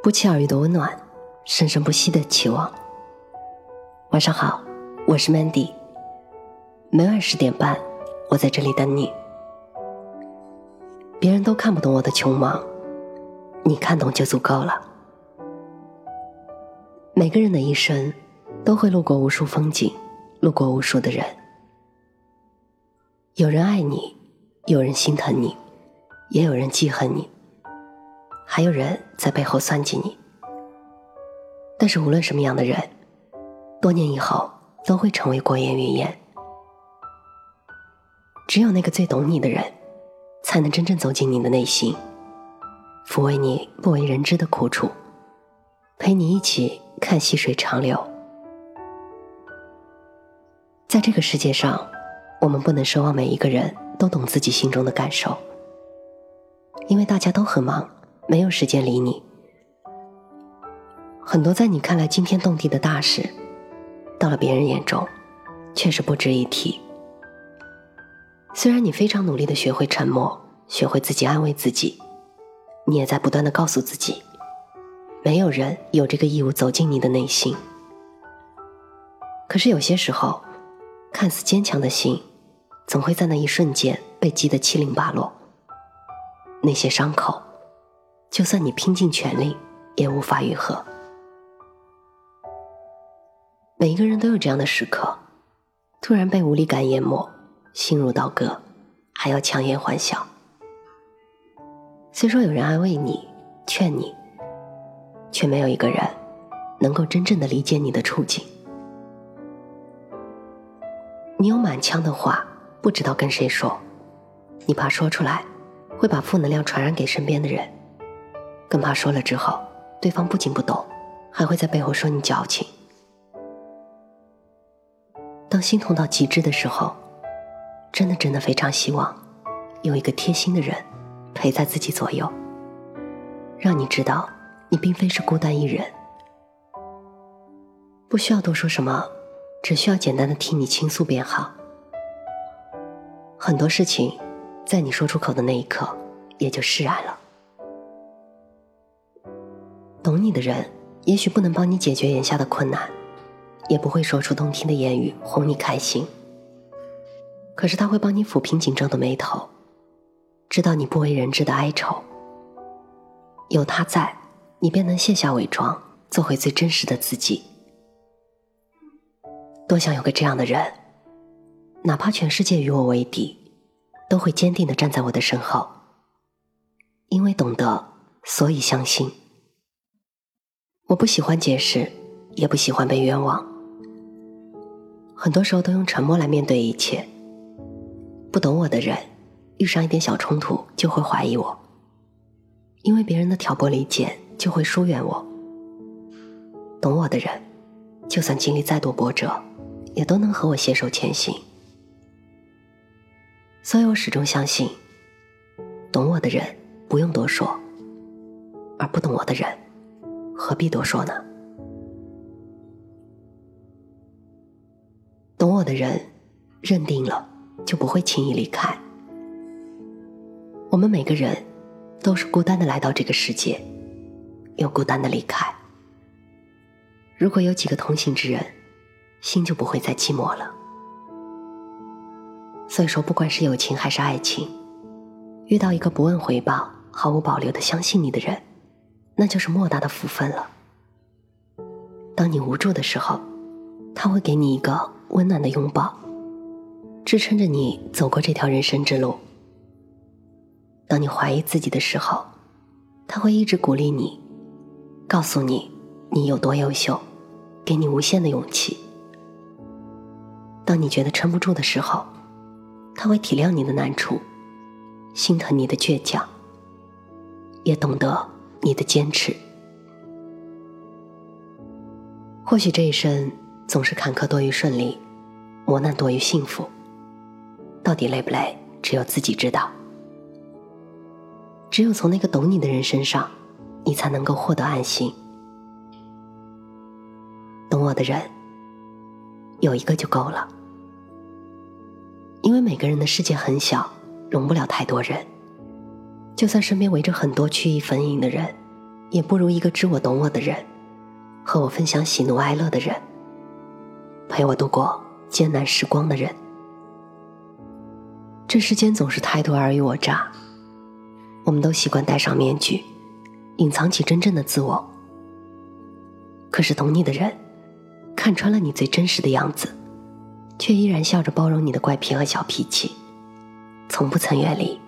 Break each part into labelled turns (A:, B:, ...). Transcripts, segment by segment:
A: 不期而遇的温暖，生生不息的期望。晚上好，我是 Mandy。每晚十点半，我在这里等你。别人都看不懂我的穷忙，你看懂就足够了。每个人的一生，都会路过无数风景，路过无数的人。有人爱你，有人心疼你，也有人记恨你。还有人在背后算计你，但是无论什么样的人，多年以后都会成为过眼云烟。只有那个最懂你的人，才能真正走进你的内心，抚慰你不为人知的苦楚，陪你一起看细水长流。在这个世界上，我们不能奢望每一个人都懂自己心中的感受，因为大家都很忙。没有时间理你，很多在你看来惊天动地的大事，到了别人眼中，却是不值一提。虽然你非常努力的学会沉默，学会自己安慰自己，你也在不断的告诉自己，没有人有这个义务走进你的内心。可是有些时候，看似坚强的心，总会在那一瞬间被击得七零八落。那些伤口。就算你拼尽全力，也无法愈合。每一个人都有这样的时刻，突然被无力感淹没，心如刀割，还要强颜欢笑。虽说有人安慰你、劝你，却没有一个人能够真正的理解你的处境。你有满腔的话，不知道跟谁说，你怕说出来会把负能量传染给身边的人。更怕说了之后，对方不仅不懂，还会在背后说你矫情。当心痛到极致的时候，真的真的非常希望有一个贴心的人陪在自己左右，让你知道你并非是孤单一人，不需要多说什么，只需要简单的听你倾诉便好。很多事情，在你说出口的那一刻，也就释然了。懂你的人，也许不能帮你解决眼下的困难，也不会说出动听的言语哄你开心。可是他会帮你抚平紧皱的眉头，知道你不为人知的哀愁。有他在，你便能卸下伪装，做回最真实的自己。多想有个这样的人，哪怕全世界与我为敌，都会坚定的站在我的身后。因为懂得，所以相信。我不喜欢解释，也不喜欢被冤枉。很多时候都用沉默来面对一切。不懂我的人，遇上一点小冲突就会怀疑我，因为别人的挑拨离间就会疏远我。懂我的人，就算经历再多波折，也都能和我携手前行。所以我始终相信，懂我的人不用多说，而不懂我的人。何必多说呢？懂我的人，认定了就不会轻易离开。我们每个人都是孤单的来到这个世界，又孤单的离开。如果有几个同行之人，心就不会再寂寞了。所以说，不管是友情还是爱情，遇到一个不问回报、毫无保留的相信你的人。那就是莫大的福分了。当你无助的时候，他会给你一个温暖的拥抱，支撑着你走过这条人生之路。当你怀疑自己的时候，他会一直鼓励你，告诉你你有多优秀，给你无限的勇气。当你觉得撑不住的时候，他会体谅你的难处，心疼你的倔强，也懂得。你的坚持，或许这一生总是坎坷多于顺利，磨难多于幸福。到底累不累，只有自己知道。只有从那个懂你的人身上，你才能够获得安心。懂我的人，有一个就够了。因为每个人的世界很小，容不了太多人。就算身边围着很多曲意逢迎的人，也不如一个知我懂我的人，和我分享喜怒哀乐的人，陪我度过艰难时光的人。这世间总是太多尔虞我诈，我们都习惯戴上面具，隐藏起真正的自我。可是懂你的人，看穿了你最真实的样子，却依然笑着包容你的怪癖和小脾气，从不曾远离。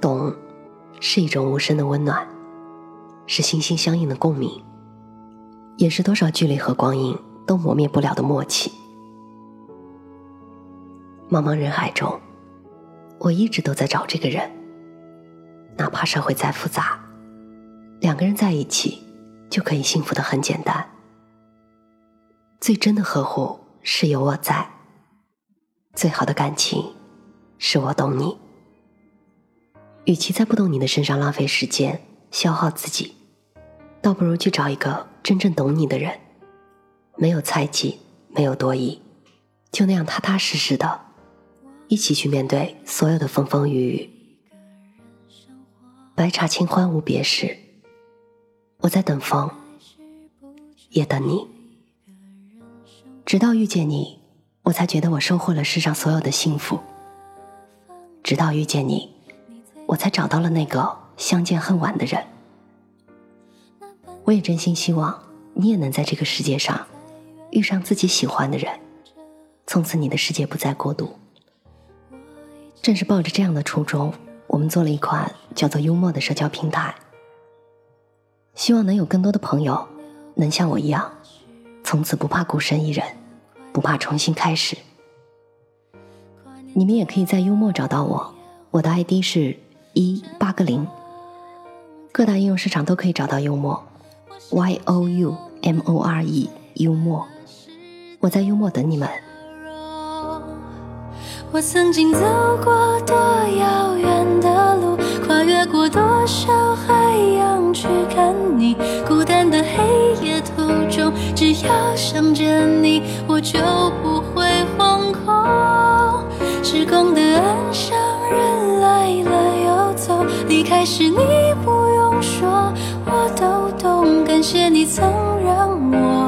A: 懂，是一种无声的温暖，是心心相印的共鸣，也是多少距离和光阴都磨灭不了的默契。茫茫人海中，我一直都在找这个人。哪怕社会再复杂，两个人在一起就可以幸福的很简单。最真的呵护是有我在，最好的感情是我懂你。与其在不懂你的身上浪费时间、消耗自己，倒不如去找一个真正懂你的人，没有猜忌，没有多疑，就那样踏踏实实的。一起去面对所有的风风雨雨。白茶清欢无别事，我在等风，也等你。直到遇见你，我才觉得我收获了世上所有的幸福。直到遇见你，我才找到了那个相见恨晚的人。我也真心希望你也能在这个世界上遇上自己喜欢的人，从此你的世界不再孤独。正是抱着这样的初衷，我们做了一款叫做“幽默”的社交平台，希望能有更多的朋友能像我一样，从此不怕孤身一人，不怕重新开始。你们也可以在幽默找到我，我的 ID 是一八个零，各大应用市场都可以找到幽默，Y O U M O R E 幽默，我在幽默等你们。
B: 我曾经走过多遥远的路，跨越过多少海洋去看你。孤单的黑夜途中，只要想着你，我就不会惶恐。时光的还是你不用说，我都懂。感谢你曾让我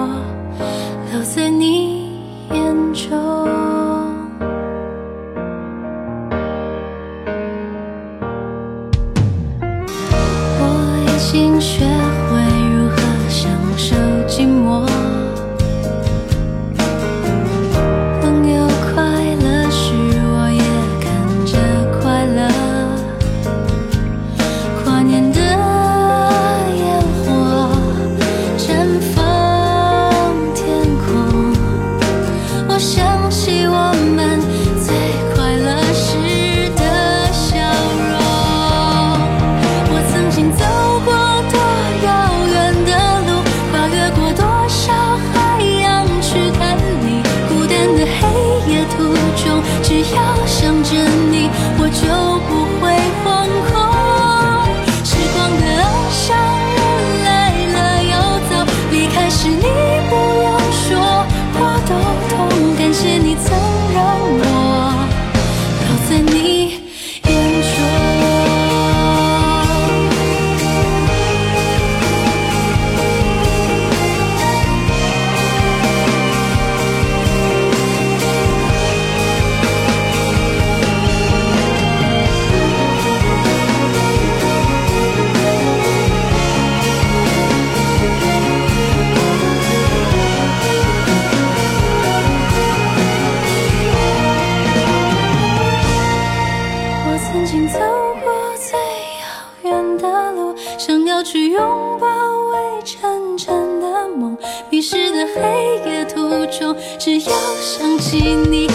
B: 黑夜途中只要想起你